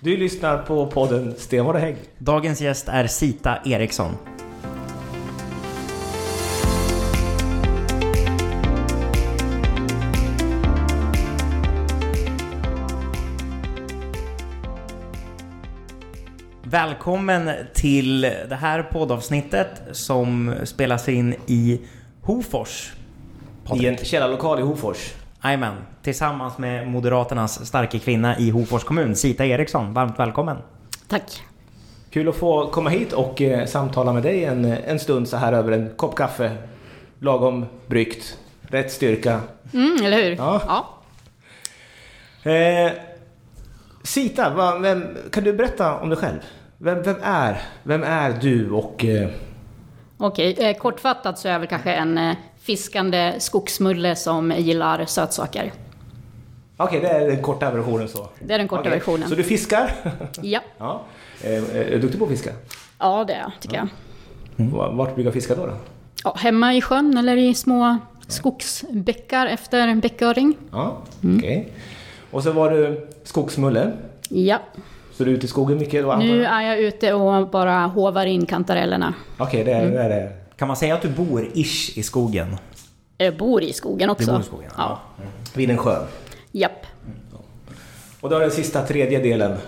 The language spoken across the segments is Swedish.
Du lyssnar på podden Stenvard och Hägg. Dagens gäst är Sita Eriksson. Välkommen till det här poddavsnittet som spelas in i Hofors. I en källarlokal i Hofors. Jajamän, tillsammans med Moderaternas starka kvinna i Hofors kommun, Sita Eriksson. Varmt välkommen! Tack! Kul att få komma hit och eh, samtala med dig en, en stund så här över en kopp kaffe. Lagom bryggt, rätt styrka. Mm, eller hur? Ja. Eh, Sita, va, vem, kan du berätta om dig själv? Vem, vem, är, vem är du och... Eh, Okej, eh, kortfattat så är jag väl kanske en eh, fiskande skogsmulle som gillar sötsaker. Okej, det är den korta versionen så. Det är den korta Okej, versionen. Så du fiskar? Ja. ja. Eh, är du duktig på att fiska? ja, det är jag, tycker jag. Va- Vart brukar du fiska då? då? Ja, hemma i sjön eller i små skogsbäckar efter bäcköring. Ja, Mm. okej. Och så var du skogsmulle. Ja, Så du är ute i skogen mycket då? nu är jag ute och bara hovar in kantarellerna. Okej, det, är, det är det. Kan man säga att du bor ish i skogen? Jag bor i skogen också. Du bor i skogen? Ja. Vid en sjö. Japp. Och då är den sista tredje delen.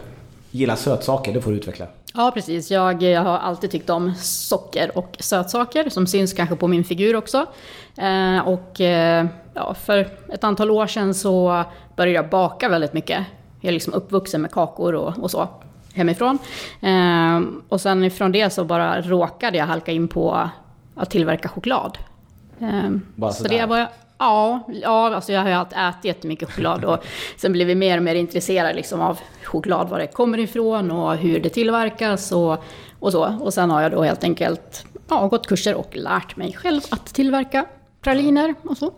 Gilla sötsaker, det får du utveckla. Ja, precis. Jag, jag har alltid tyckt om socker och sötsaker, som syns kanske på min figur också. Eh, och eh, ja, för ett antal år sedan så började jag baka väldigt mycket. Jag är liksom uppvuxen med kakor och, och så hemifrån. Eh, och sen ifrån det så bara råkade jag halka in på att tillverka choklad. Eh, Bara så sådär? det var jag, Ja, ja alltså jag har ju ätit jättemycket choklad och sen blev vi mer och mer intresserade liksom av choklad, var det kommer ifrån och hur det tillverkas och, och så. Och sen har jag då helt enkelt ja, gått kurser och lärt mig själv att tillverka praliner och så.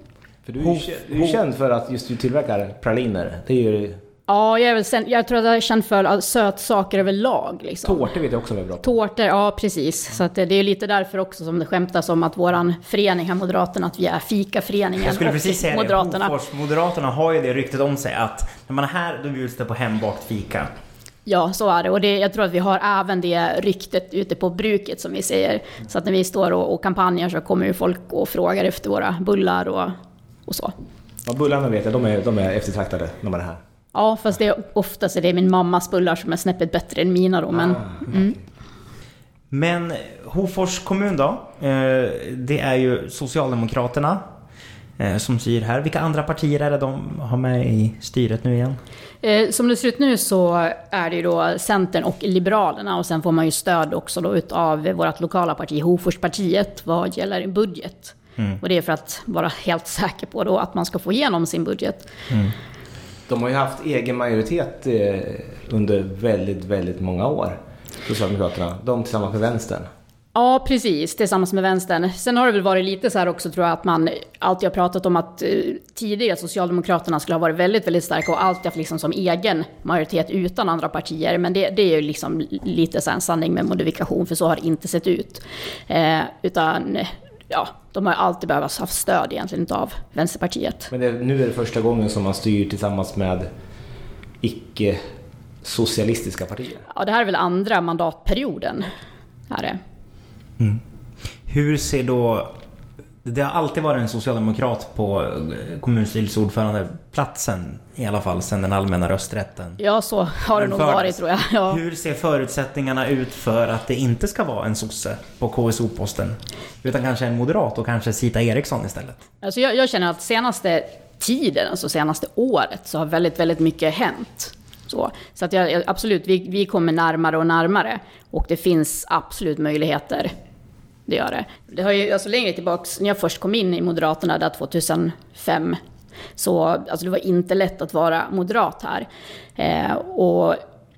För du är ju du är ju känd för att just du tillverkar praliner. Det är ju... Ja, jag, är väl sen, jag tror att jag är känd för sötsaker överlag. Liksom. Tårtor vet jag också är bra på. Tårtor, ja precis. Så att det, är lite därför också som det skämtas om att våran förening här, Moderaterna, att vi är fikaföreningen. Jag skulle precis säga Moderaterna. det. Hofors, Moderaterna har ju det ryktet om sig att när man är här, då bjuds det på hembakt fika. Ja, så är det. Och det, jag tror att vi har även det ryktet ute på bruket som vi säger. Så att när vi står och, och kampanjer så kommer ju folk och frågar efter våra bullar och, och så. Ja, bullarna vet jag, de är, de är eftertraktade när man är här. Ja, fast det är oftast är det min mammas bullar som är snäppet bättre än mina då. Men mm. Men Hofors kommun då? Eh, Det är ju Socialdemokraterna eh, som styr här. Vilka andra partier är det de har med i styret nu igen? eh, som det ser ut nu så är det ju då Centern och Liberalerna och sen får man ju stöd också då utav vårt lokala parti, Hoforspartiet, vad gäller budget. Och det är för att vara helt säker på då att man ska få igenom sin budget. De har ju haft egen majoritet eh, under väldigt, väldigt många år. Socialdemokraterna. De tillsammans med vänstern. Ja, precis. Tillsammans med vänstern. Sen har det väl varit lite så här också tror jag att man alltid har pratat om att eh, tidigare Socialdemokraterna skulle ha varit väldigt, väldigt starka och alltid haft liksom som egen majoritet utan andra partier. Men det, det är ju liksom lite så här en sanning med modifikation, för så har det inte sett ut. Eh, utan, ja, de har alltid behövt ha stöd egentligen av Vänsterpartiet. Men det, nu är det första gången som man styr tillsammans med icke-socialistiska partier. Ja, det här är väl andra mandatperioden. Här är. Hur ser då... Det har alltid varit en socialdemokrat på eh, kommunstyrelseordförandeplatsen i alla fall sedan den allmänna rösträtten. Ja, så har det nog varit tror jag. Ja. Hur ser förutsättningarna ut för att det inte ska vara en sosse på KSO-posten? Utan kanske en moderat och kanske Sita Eriksson istället? Alltså jag, jag känner att senaste tiden, alltså senaste året, så har väldigt, väldigt mycket hänt. Så, så att jag- absolut, vi, vi kommer närmare och närmare. Och det finns absolut möjligheter. Det gör det. Det har ju, alltså längre tillbaks, när jag först kom in i Moderaterna där 2005, så alltså det var inte lätt att vara moderat här. Eh, och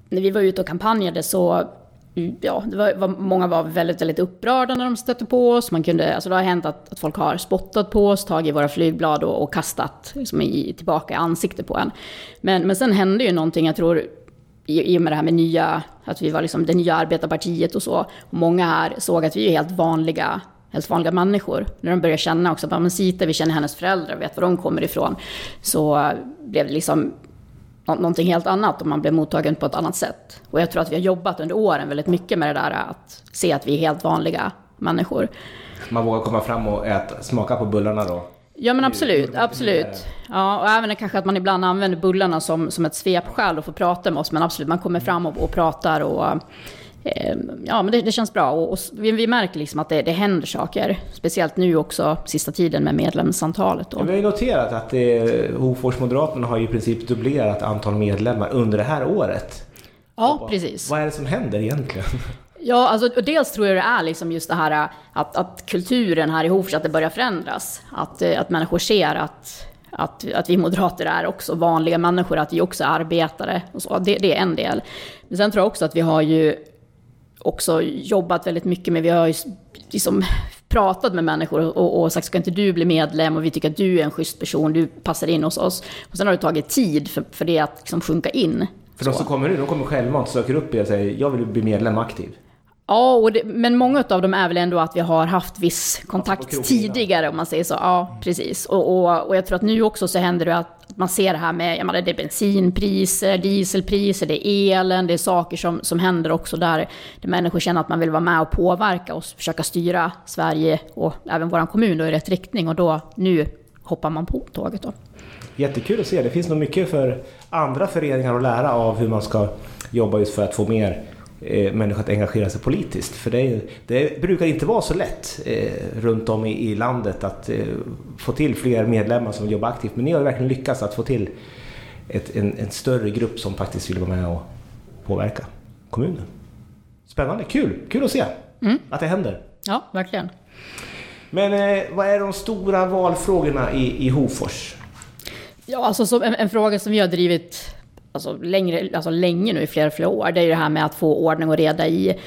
när vi var ute och kampanjade så mm, Ja, det var, var, många var väldigt, väldigt upprörda när de stötte på oss. Man kunde, alltså det har hänt att, att folk har spottat på oss, tagit våra flygblad och, och kastat liksom i, tillbaka i ansiktet på en. Men, men sen hände ju någonting, jag tror, i, i och med det här med nya, att vi var liksom det nya arbetarpartiet och så. Och många här såg att vi är helt vanliga, helt vanliga människor. När de började känna också att, ja, men Sita, vi känner hennes föräldrar, vet var de kommer ifrån. Så blev det liksom någonting helt annat och man blev mottagen på ett annat sätt. Och jag tror att vi har jobbat under åren väldigt mycket med det där att se att vi är helt vanliga människor. Man vågar komma fram och äta, smaka på bullarna då? Ja men absolut, absolut. Ja, och även kanske att man ibland använder bullarna som, som ett svepskäl och får prata med oss. Men absolut, man kommer fram och, och pratar och eh, ja, men det, det, känns bra. Och, och vi, vi, märker liksom att det, det händer saker. Speciellt nu också, sista tiden med medlemsantalet. Då. vi har ju noterat att det, Hofors Moderaterna har ju i princip dubblerat antal medlemmar under det här året. Ja, precis. Vad är det som händer egentligen? Ja, alltså, och dels tror jag det är liksom just det här att, att kulturen här i Hofors, att det börjar förändras. Att, att människor ser att, att, att vi moderater är också vanliga människor, att vi också är arbetare och så. Det, det är en del. Men sen tror jag också att vi har ju också jobbat väldigt mycket med, vi har ju liksom pratat med människor och, och sagt ska inte du bli medlem och vi tycker att du är en schysst person, du passar in hos oss. Och sen har det tagit tid för, för det att liksom sjunka in. För de som kommer nu, de kommer själva och söker upp er och säger jag vill bli medlem aktiv. Ja, och det, men många av dem är väl ändå att vi har haft viss kontakt tidigare om man säger så. Ja, precis. Och, och, och jag tror att nu också så händer det att man ser det här med, jag menar, det är bensinpriser, dieselpriser, det är elen, det är saker som, som händer också där, där människor känner att man vill vara med och påverka och försöka styra Sverige och även vår kommun då i rätt riktning och då nu hoppar man på tåget då. Jättekul att se. Det finns nog mycket för andra föreningar att lära av hur man ska jobba just för att få mer eh, människor att engagera sig politiskt. För det, det brukar inte vara så lätt eh, runt om i, i landet att eh, få till fler medlemmar som jobbar aktivt. Men ni har verkligen lyckats att få till ett, en, en, större grupp som faktiskt vill vara med och påverka kommunen. Spännande, kul! Kul att se mm. att det händer. Ja, verkligen. Men eh, vad är de stora valfrågorna i, i Hofors? Ja, alltså en, en, fråga som vi har drivit alltså, längre, alltså länge nu, i flera, flera år, det är ju det här med att få ordning och reda i,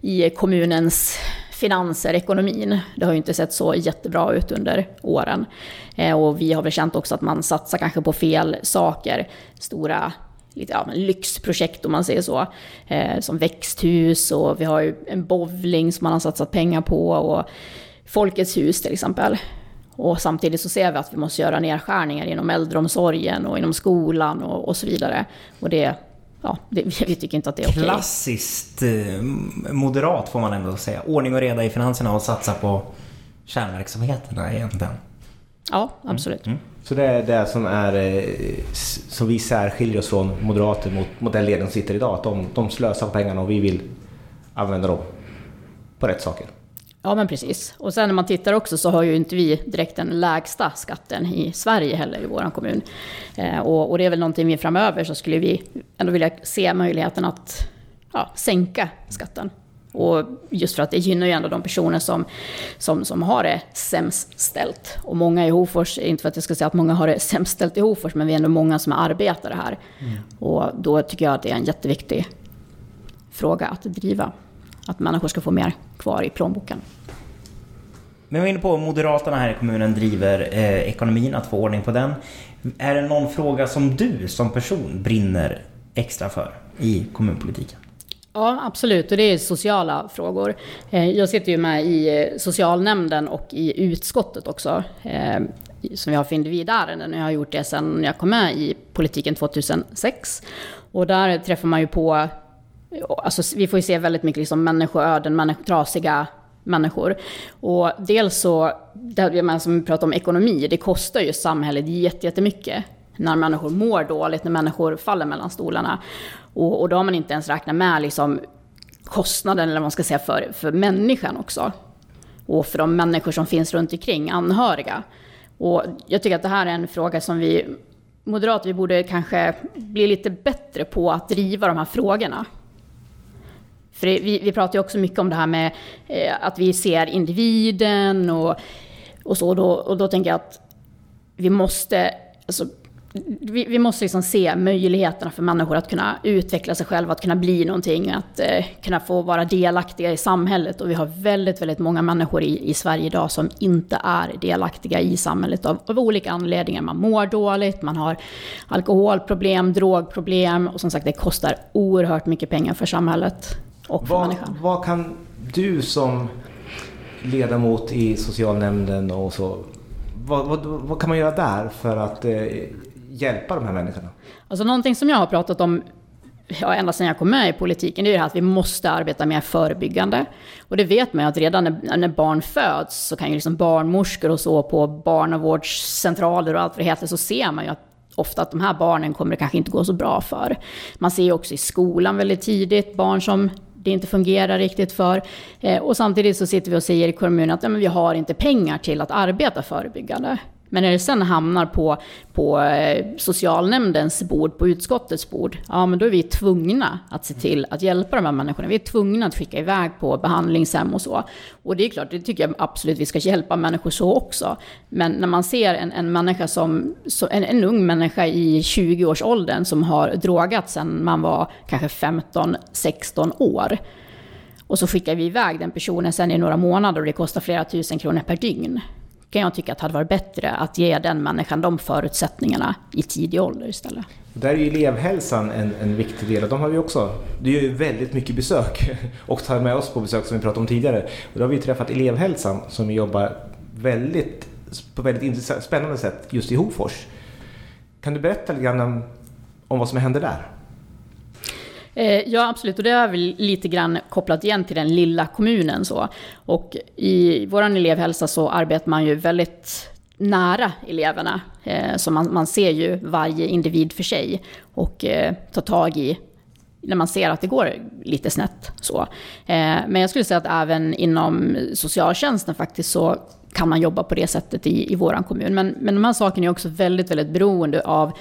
i kommunens finanser, ekonomin. Det har ju inte sett så jättebra ut under åren. Eh, och vi har väl känt också att man satsar kanske på fel saker. Stora lite, ja, lyxprojekt om man säger så. Eh, som växthus och vi har ju en bowling som man har satsat pengar på. Och Folkets hus till exempel. Och samtidigt så ser vi att vi måste göra nedskärningar inom äldreomsorgen och inom skolan och, och så vidare. Och det, ja, det, vi tycker inte att det är okej. Klassiskt eh, moderat får man ändå säga. Ordning och reda i finanserna och satsa på kärnverksamheterna egentligen. Ja, absolut. Mm. Mm. Så det är det som, är, eh, som vi särskiljer oss från moderater mot, mot den ledning som sitter idag. Att de, de slösar pengarna och vi vill använda dem på rätt saker. Ja, men precis. Och sen när man tittar också så har ju inte vi direkt den lägsta skatten i Sverige heller i vår kommun. Eh, och, och, det är väl någonting vi framöver så skulle vi ändå vilja se möjligheten att ja, sänka skatten. Och just för att det gynnar ju ändå de personer som, som, som har det sämst ställt. Och många i Hofors, inte för att jag ska säga att många har det sämst ställt i Hofors, men vi är ändå många som är arbetare här. Mm. Och då tycker jag att det är en jätteviktig fråga att driva att människor ska få mer kvar i plånboken. Men vi var inne på Moderaterna här i kommunen driver eh, ekonomin, att få ordning på den. Är det någon fråga som du som person brinner extra för i kommunpolitiken? Ja, absolut. Och det är sociala frågor. Eh, jag sitter ju med i eh, socialnämnden och i utskottet också. Eh, som vi har för individärenden. Jag har gjort det sedan jag kom med i politiken 2006. Och där träffar man ju på Alltså, vi får ju se väldigt mycket liksom människoöden, människ trasiga människor. Och dels så, det som vi pratar om ekonomi, det kostar ju samhället jättemycket när människor mår dåligt, när människor faller mellan stolarna. Och, och då har man inte ens räknat med liksom kostnaden, eller vad man ska säga, för, för människan också. Och för de människor som finns runt omkring, anhöriga. Och jag tycker att det här är en fråga som vi moderater, vi borde kanske bli lite bättre på att driva de här frågorna. För det, vi, vi pratar ju också mycket om det här med eh, att vi ser individen och, och så. Och då, och då tänker jag att vi måste, alltså, vi, vi, måste liksom se möjligheterna för människor att kunna utveckla sig själva, att kunna bli någonting, att eh, kunna få vara delaktiga i samhället. Och vi har väldigt, väldigt många människor i, i Sverige idag som inte är delaktiga i samhället av, av olika anledningar. Man mår dåligt, man har alkoholproblem, drogproblem och som sagt det kostar oerhört mycket pengar för samhället och för vad, människan. Vad kan du som ledamot i socialnämnden och så, vad, vad, vad kan man göra där för att eh, hjälpa de här människorna? Alltså någonting som jag har pratat om ja, ända sedan jag kom med i politiken, det är det här att vi måste arbeta mer förebyggande. Och det vet man ju att redan när, när barn föds så kan ju liksom barnmorskor och så på barnavårdscentraler och allt vad det heter, så ser man ju att ofta att de här barnen kommer det kanske inte gå så bra för. Man ser ju också i skolan väldigt tidigt barn som det inte fungerar riktigt för. Eh, och samtidigt så sitter vi och säger i kommunen att nej, men vi har inte pengar till att arbeta förebyggande. Men när det sen hamnar på, på eh, socialnämndens bord, på utskottets bord, ja men då är vi tvungna att se till att hjälpa de här människorna. Vi är tvungna att skicka iväg på behandlingshem och så. Och det är klart, det tycker jag absolut vi ska hjälpa människor så också. Men när man ser en, en människa som, en, en ung människa i 20-årsåldern som har drogat sedan man var kanske 15-16 år. Och så skickar vi iväg den personen sen i några månader och det kostar flera tusen kronor per dygn kan jag tycka att det hade varit bättre att ge den människan de förutsättningarna i tidig ålder istället. Där är ju elevhälsan en, en viktig del. De har vi också, det gör ju väldigt mycket besök och tar med oss på besök som vi pratade om tidigare. Och då har vi träffat elevhälsan som jobbar väldigt, på väldigt spännande sätt just i Hofors. Kan du berätta lite grann om, om vad som händer där? Eh, ja, absolut. Och det är väl lite grann kopplat igen till den lilla kommunen. Så. Och i vår elevhälsa så arbetar man ju väldigt nära eleverna. Eh, så man, man ser ju varje individ för sig och eh, tar tag i när man ser att det går lite snett. Så. Men jag skulle säga att även inom socialtjänsten faktiskt så kan man jobba på det sättet i, i vår kommun. Men, men de här sakerna är också väldigt, väldigt beroende av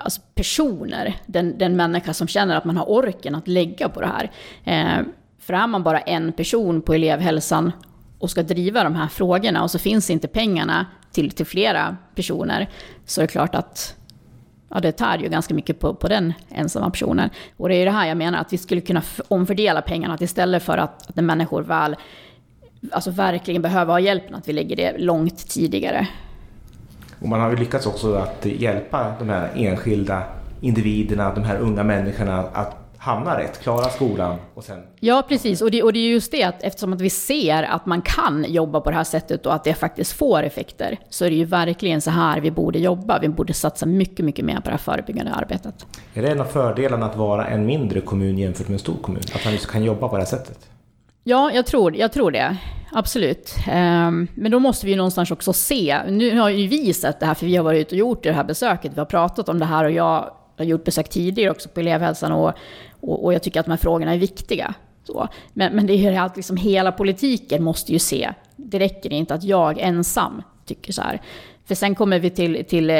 alltså personer, den, den människa som känner att man har orken att lägga på det här. Eh, för är man bara en person på elevhälsan och ska driva de här frågorna och så finns inte pengarna till, till flera personer så är det klart att ja, det tär ju ganska mycket på, på den ensamma personen. Och det är ju det här jag menar, att vi skulle kunna omfördela pengarna att istället för att, att människor väl alltså verkligen behöver ha hjälpen, att vi lägger det långt tidigare. Och man har ju lyckats också att hjälpa de här enskilda individerna, de här unga människorna att hamna rätt, klara skolan och sen... Ja, precis. Och det, och det är just det att eftersom att vi ser att man kan jobba på det här sättet och att det faktiskt får effekter, så är det ju verkligen så här vi borde jobba. Vi borde satsa mycket, mycket mer på det här förebyggande arbetet. Är det en av fördelarna att vara en mindre kommun jämfört med en stor kommun? Att man just kan jobba på det här sättet? Ja, jag tror, jag tror det. Absolut. Ehm, men då måste vi ju någonstans också se. Nu har ju vi sett det här, för vi har varit ute och gjort det här besöket. Vi har pratat om det här och jag har gjort besök tidigare också på elevhälsan och, och, och jag tycker att de här frågorna är viktiga. Så. Men, men det är ju att liksom hela politiken måste ju se. Det räcker inte att jag ensam tycker så här. För sen kommer vi till, till eh,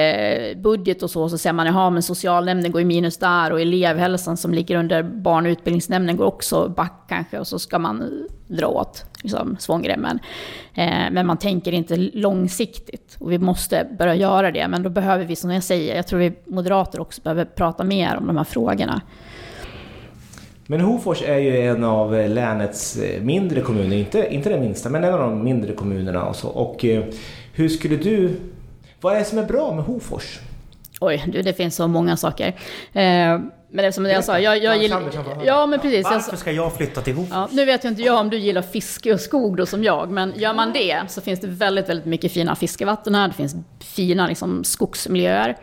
budget och så, så ser man jaha, men socialnämnden går i minus där och elevhälsan som ligger under barn och utbildningsnämnden går också back kanske och så ska man eh, dra åt liksom, svångremmen. Eh, men man tänker inte långsiktigt och vi måste börja göra det. Men då behöver vi, som jag säger, jag tror vi moderater också behöver prata mer om de här frågorna. Men Hofors är ju en av eh, länets mindre kommuner, inte, inte den minsta, men en av de mindre kommunerna. Och, så. och hur skulle du vad är det som är bra med Hofors? Oj, du, det finns så många saker. Eh, men som jag sa, jag, jag gillar... Ja, men precis. Varför ska jag flytta till Hofors? Ja, nu vet jag inte jag om du gillar fiske och skog då som jag, men gör man det så finns det väldigt, väldigt mycket fina fiskevatten här. Det finns fina liksom, skogsmiljöer.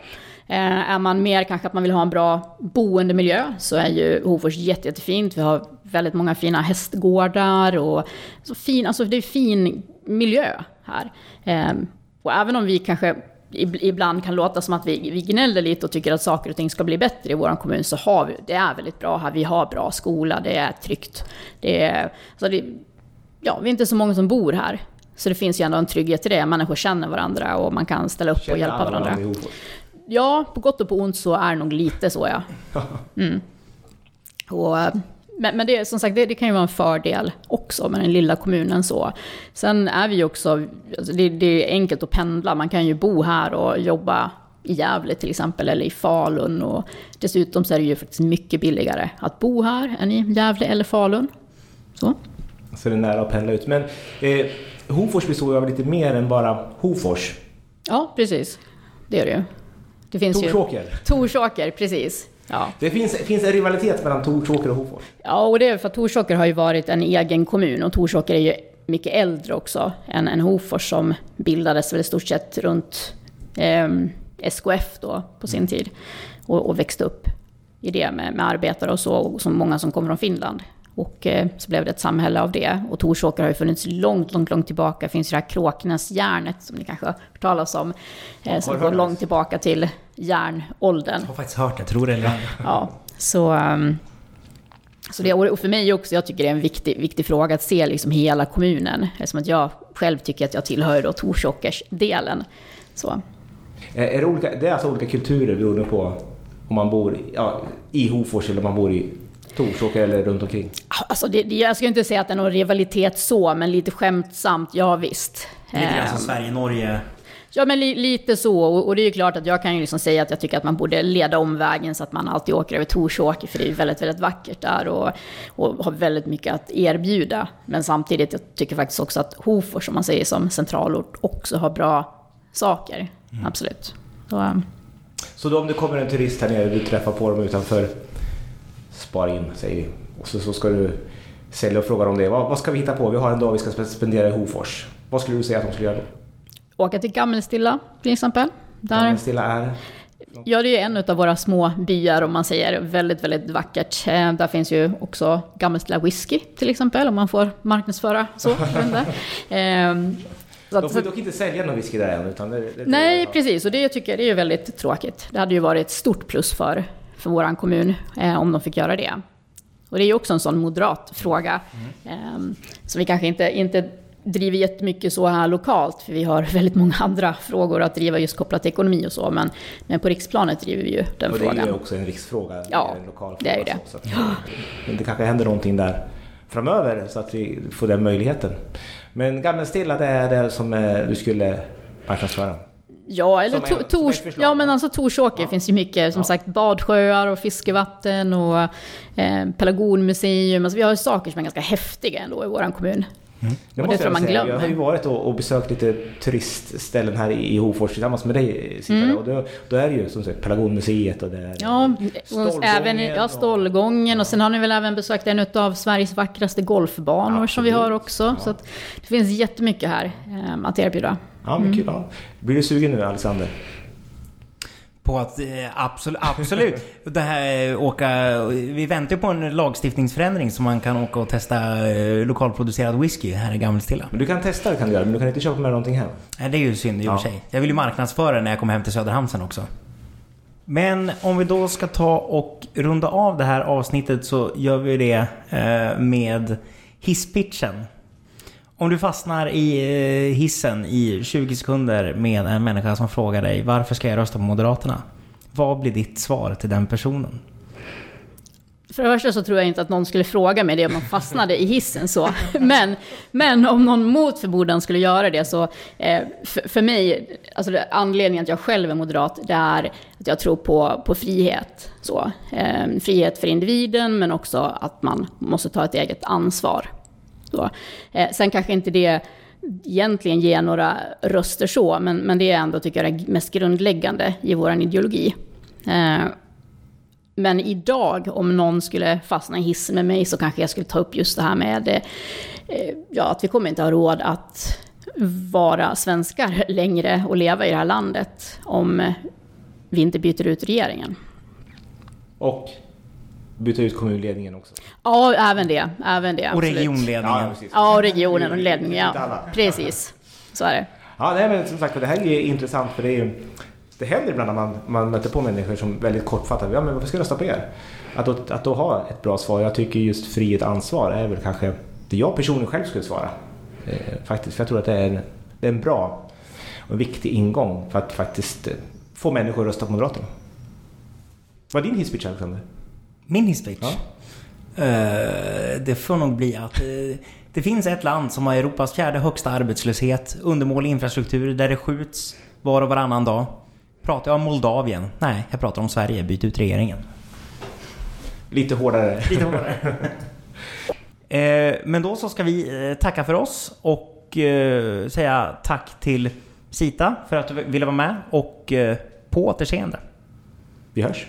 Eh, är man mer kanske att man vill ha en bra boendemiljö så är ju Hofors jätte, jättefint. Vi har väldigt många fina hästgårdar och så fin, alltså det är fin miljö här. Eh, och även om vi kanske ibland kan låta som att vi, vi gnäller lite och tycker att saker och ting ska bli bättre i vår kommun, så har vi, det är väldigt bra här. Vi har bra skola, det är tryggt. Det är, alltså det, ja, vi är inte så många som bor här. Så det finns ju ändå en trygghet i det. Människor känner varandra och man kan ställa upp och hjälpa varandra. Ja, på gott och på ont så är det nog lite så ja. Mm. Och men, men det, som sagt, det, det, kan ju vara en fördel också med den lilla kommunen så. Sen är vi ju också, alltså det, det, är enkelt att pendla, man kan ju bo här och jobba i Gävle till exempel, eller i Falun. Och dessutom så är det ju faktiskt mycket billigare att bo här än i Gävle eller Falun. Så. Så det är nära att pendla ut. Men eh, Hofors består ju av lite mer än bara Hofors. Ja, precis. Det gör det ju. Det finns Torsåker. Ju... Torsåker, precis. Ja. Det finns, finns en rivalitet mellan Torsåker och Hofors. Ja, och det är för att Torsåker har ju varit en egen kommun och Torsåker är ju mycket äldre också än, än Hofors som bildades väl i stort sett runt eh, SKF då på sin tid. Och, och växte upp i det med, med arbetare och så, och så många som kommer från Finland. Och eh, så blev det ett samhälle av det. Och Torsåker har ju funnits långt, långt, långt tillbaka. Det finns ju det här Kråknäsjärnet som ni kanske har hört talas om. Eh, som går långt tillbaka till järnåldern. Jag har faktiskt hört det, tror det eller ej. Ja, så... Um, så det, och för mig också, jag tycker det är en viktig, viktig fråga att se liksom hela kommunen. Eftersom att jag själv tycker att jag tillhör då Torsåkers-delen. Så. Är, är det, olika, det är alltså olika kulturer beroende på om man bor ja, i Hofors eller om man bor i Torsåker eller runt omkring? Alltså det, jag ska inte säga att det är någon rivalitet så, men lite skämtsamt, ja visst. Lite grann som Ehm, Sverige-Norge. Ja, men li, lite så. Och, och det är ju klart att jag kan ju liksom säga att jag tycker att man borde leda om vägen så att man alltid åker över Torsåker, för det är ju väldigt, väldigt vackert där och, och har väldigt mycket att erbjuda. Men samtidigt, jag tycker faktiskt också att Hofors, som man säger som centralort, också har bra saker. Absolut. Så, um, Så då om det kommer en turist här nere du träffar på dem utanför Spara in, säger vi. Och så, så ska du sälja och fråga dem det. Vad, vad ska vi hitta på? Vi har en dag vi ska spe- spendera i Hofors. Vad skulle du säga att de skulle göra då? åka till Gammelstilla, till exempel. Där, Men Stilla är... Ja, det är ju en av våra små byar om man säger. Väldigt, väldigt vackert. Eh, där finns ju också Gammelstilla whisky till exempel, om man får marknadsföra så. jag vet inte. Eh, så De får dock inte sälja någon whisky där än. Utan det, det, nej, precis. Och det tycker jag det är väldigt tråkigt. Det hade ju varit ett stort plus för, för vår kommun eh, om de fick göra det. Och det är ju också en sån moderat fråga. Eh, så vi kanske inte, inte driver jättemycket så här lokalt, för vi har väldigt många andra frågor att driva just kopplat till ekonomi och så. Men, men på riksplanet driver vi ju den Och det är frågan. ju också en riksfråga. Ja, en lokal det är ju fråga, det. Så, så men det kanske händer någonting där framöver så att vi får den möjligheten. Men Gammelstilla, det är det som eh, du skulle marknadsföra? Ja, eller to, Tors, ja, men alltså Torsåker finns ju mycket, som Ja. sagt badsjöar och fiskevatten och eh, pelargonmuseum. Alltså vi har ju saker som är ganska häftiga ändå i vår kommun. Det Och det måste tror jag man säga. glömmer. Jag har ju varit och, och besökt lite turistställen här i Hofors tillsammans med dig Sita. Mm. Och då, då är det ju som sagt Pelargonmuseet och det är Ja, Stålgången även, ja, och- Stålgången och sen har ni väl även besökt en av Sveriges vackraste golfbanor som vi har också. Ja. Så att det finns jättemycket här eh, att erbjuda. Ja, men kul. Ja. Blir du sugen nu Alexander? På att eh, absolut, absolut. Det här eh, åka... Vi väntar ju på en lagstiftningsförändring så man kan åka och testa eh, lokalproducerad whisky här i Gammelstilla. Men du kan testa det kan du göra, men du kan inte köpa med någonting hem. Nej, det är ju synd i och för Ja. sig. Jag vill ju marknadsföra när jag kommer hem till Söderhamn sen också. Men om vi då ska ta och runda av det här avsnittet så gör vi det eh, med hisspitchen. Om du fastnar i eh, hissen i 20 sekunder med en människa som frågar dig varför ska jag rösta på Moderaterna? Vad blir ditt svar till den personen? För det första så tror jag inte att någon skulle fråga mig det om man fastnade i hissen så. Men, men om någon mot förmodan skulle göra det så, eh, för, för mig, alltså anledningen att jag själv är moderat, det är att jag tror på, på frihet. Så, eh, frihet för individen, men också att man måste ta ett eget ansvar då. eh, sen kanske inte det egentligen ger några röster så, men, men det är ändå, tycker jag, det mest grundläggande i vår ideologi. Eh, men idag, om någon skulle fastna i hissen med mig, så kanske jag skulle ta upp just det här med eh, ja, att vi kommer inte ha råd att vara svenskar längre och leva i det här landet om vi inte byter ut regeringen. Och byta ut kommunledningen också. Ja, även det. Även det Och regionledningen. precis. Ja, och regionen och ledningen, ja. alla. Precis. Så är det. Ja, nej, men som sagt det här är intressant för det är ju det händer ibland när man, man möter på människor som väldigt kortfattat, ja men varför ska jag rösta på er? Att då, att då ha ett bra svar, jag tycker just frihet ansvar är väl kanske det jag personligen själv skulle svara. Eh, faktiskt, för jag tror att det är, en, det är en bra och viktig ingång för att faktiskt eh, få människor att rösta på Moderaterna. Vad är din hisspitch Alexander? Min hisspitch? Ja. Eh, det får nog bli att eh, det finns ett land som har Europas fjärde högsta arbetslöshet, undermålig infrastruktur, där det skjuts var och varannan dag. Pratar jag om Moldavien? Nej, jag pratar om Sverige. Byt ut regeringen. Lite hårdare. Lite hårdare. eh, men då så ska vi tacka för oss och säga tack till Sita för att du ville vara med och på återseende. Vi hörs.